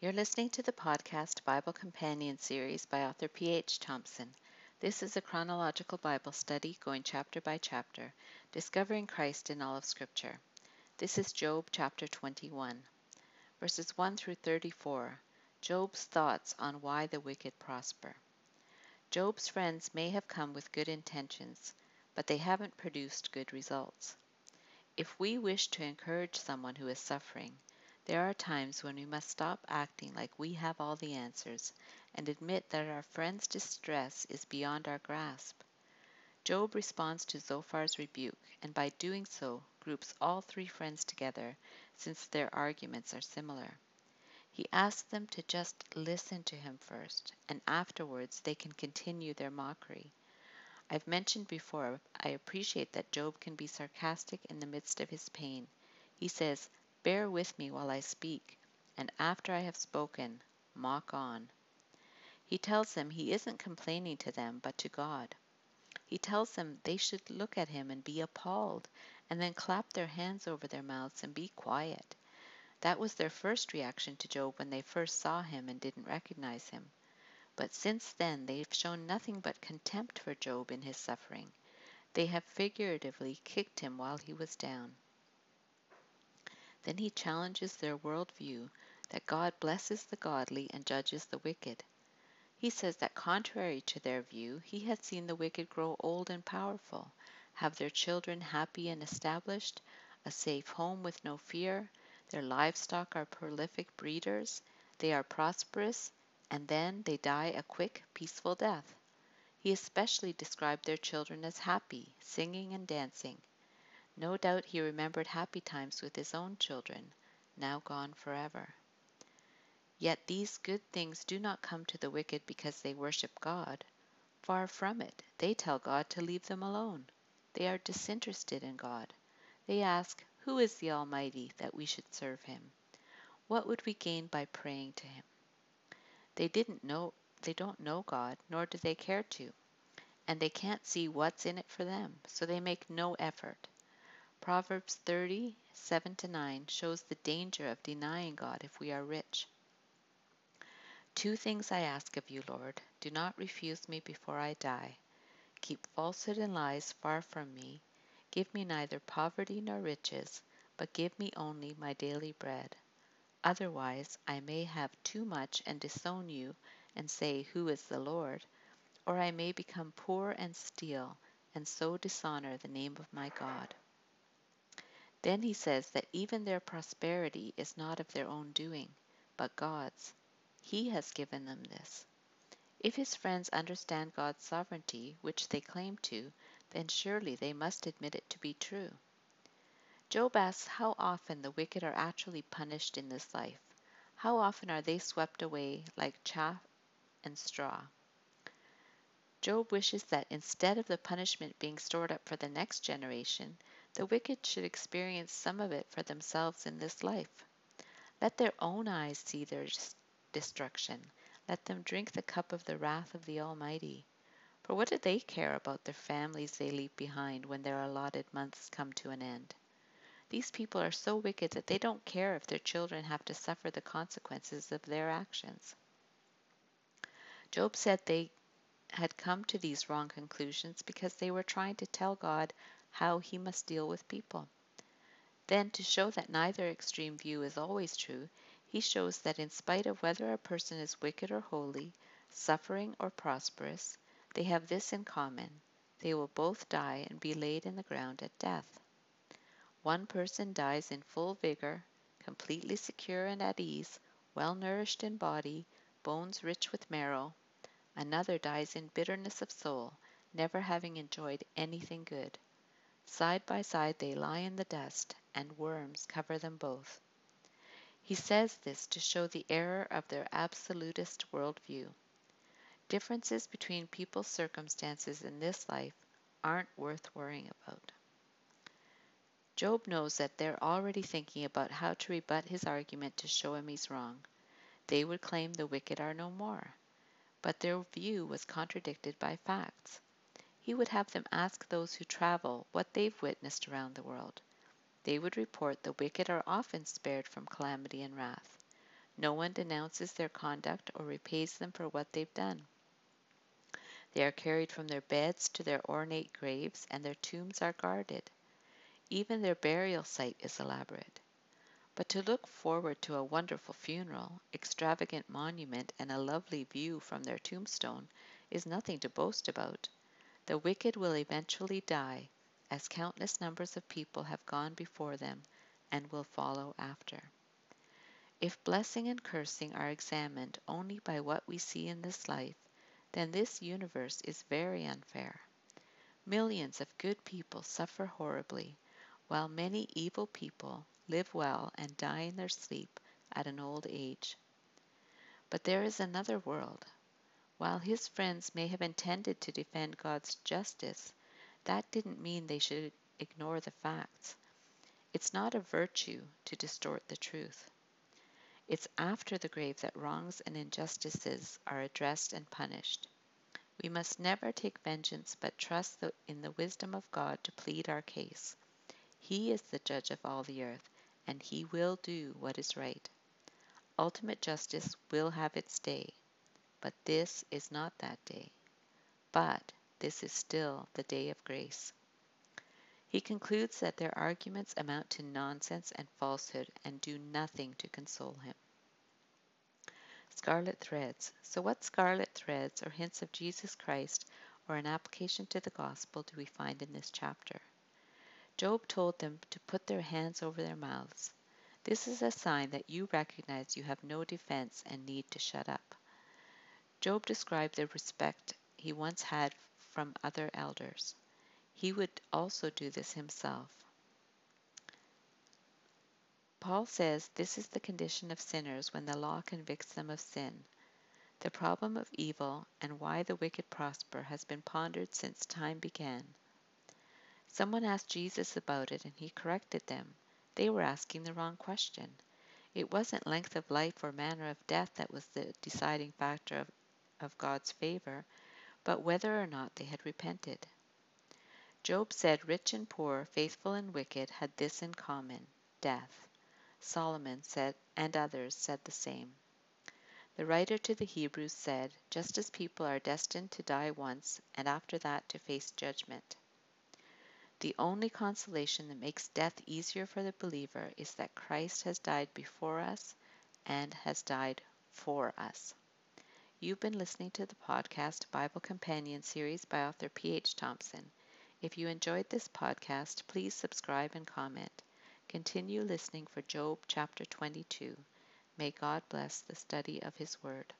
You're listening to the podcast Bible Companion series by author P.H. Thompson. This is a chronological Bible study going chapter by chapter, discovering Christ in all of Scripture. This is Job chapter 21, verses 1 through 34. Job's thoughts on why the wicked prosper. Job's friends may have come with good intentions, but they haven't produced good results. If we wish to encourage someone who is suffering, there are times when we must stop acting like we have all the answers and admit that our friend's distress is beyond our grasp. Job responds to Zophar's rebuke, and by doing so groups all three friends together since their arguments are similar. He asks them to just listen to him first, and afterwards they can continue their mockery. I've mentioned before, I appreciate that Job can be sarcastic in the midst of his pain. He says, Bear with me while I speak, and after I have spoken, mock on. He tells them he isn't complaining to them, but to God. He tells them they should look at him and be appalled, and then clap their hands over their mouths and be quiet. That was their first reaction to Job when they first saw him and didn't recognize him. But since then they've shown nothing but contempt for Job in his suffering. They have figuratively kicked him while he was down. Then he challenges their world view that God blesses the godly and judges the wicked. He says that contrary to their view, he has seen the wicked grow old and powerful, have their children happy and established, a safe home with no fear, their livestock are prolific breeders, they are prosperous, and then they die a quick, peaceful death. He especially described their children as happy, singing and dancing. No doubt he remembered happy times with his own children, now gone forever. Yet these good things do not come to the wicked because they worship God. Far from it, they tell God to leave them alone. They are disinterested in God. They ask, Who is the Almighty that we should serve him? What would we gain by praying to him? They didn't know they don't know God, nor do they care to, and they can't see what's in it for them, so they make no effort. Proverbs 30, 7 to 9 shows the danger of denying God if we are rich. Two things I ask of you, Lord. Do not refuse me before I die. Keep falsehood and lies far from me. Give me neither poverty nor riches, but give me only my daily bread. Otherwise I may have too much and disown you and say, Who is the Lord? Or I may become poor and steal, and so dishonor the name of my God. Then he says that even their prosperity is not of their own doing, but God's. He has given them this. If his friends understand God's sovereignty, which they claim to, then surely they must admit it to be true. Job asks how often the wicked are actually punished in this life. How often are they swept away like chaff and straw? Job wishes that instead of the punishment being stored up for the next generation, the wicked should experience some of it for themselves in this life. Let their own eyes see their destruction. Let them drink the cup of the wrath of the Almighty. For what do they care about the families they leave behind when their allotted months come to an end? These people are so wicked that they don't care if their children have to suffer the consequences of their actions. Job said they had come to these wrong conclusions because they were trying to tell God how he must deal with people. Then, to show that neither extreme view is always true, he shows that in spite of whether a person is wicked or holy, suffering or prosperous, they have this in common they will both die and be laid in the ground at death. One person dies in full vigor, completely secure and at ease, well nourished in body, bones rich with marrow. Another dies in bitterness of soul, never having enjoyed anything good. Side by side they lie in the dust, and worms cover them both. He says this to show the error of their absolutist worldview. Differences between people's circumstances in this life aren't worth worrying about. Job knows that they're already thinking about how to rebut his argument to show him he's wrong. They would claim the wicked are no more. But their view was contradicted by facts. He would have them ask those who travel what they've witnessed around the world. They would report the wicked are often spared from calamity and wrath. No one denounces their conduct or repays them for what they've done. They are carried from their beds to their ornate graves, and their tombs are guarded. Even their burial site is elaborate. But to look forward to a wonderful funeral, extravagant monument, and a lovely view from their tombstone is nothing to boast about. The wicked will eventually die, as countless numbers of people have gone before them and will follow after. If blessing and cursing are examined only by what we see in this life, then this universe is very unfair. Millions of good people suffer horribly, while many evil people live well and die in their sleep at an old age. But there is another world. While his friends may have intended to defend God's justice, that didn't mean they should ignore the facts. It's not a virtue to distort the truth. It's after the grave that wrongs and injustices are addressed and punished. We must never take vengeance, but trust in the wisdom of God to plead our case. He is the judge of all the earth, and he will do what is right. Ultimate justice will have its day, but this is not that day. But this is still the day of grace. He concludes that their arguments amount to nonsense and falsehood and do nothing to console him. Scarlet threads. So, what scarlet threads or hints of Jesus Christ or an application to the gospel do we find in this chapter? Job told them to put their hands over their mouths. This is a sign that you recognize you have no defense and need to shut up. Job described the respect he once had from other elders. He would also do this himself. Paul says this is the condition of sinners when the law convicts them of sin. The problem of evil and why the wicked prosper has been pondered since time began. Someone asked Jesus about it and he corrected them. They were asking the wrong question. It wasn't length of life or manner of death that was the deciding factor of, of God's favor, but whether or not they had repented. Job said rich and poor, faithful and wicked had this in common death. Solomon said, and others said the same. The writer to the Hebrews said, just as people are destined to die once and after that to face judgment. The only consolation that makes death easier for the believer is that Christ has died before us and has died for us. You've been listening to the podcast Bible Companion series by author P.H. Thompson. If you enjoyed this podcast, please subscribe and comment. Continue listening for Job chapter 22. May God bless the study of His Word.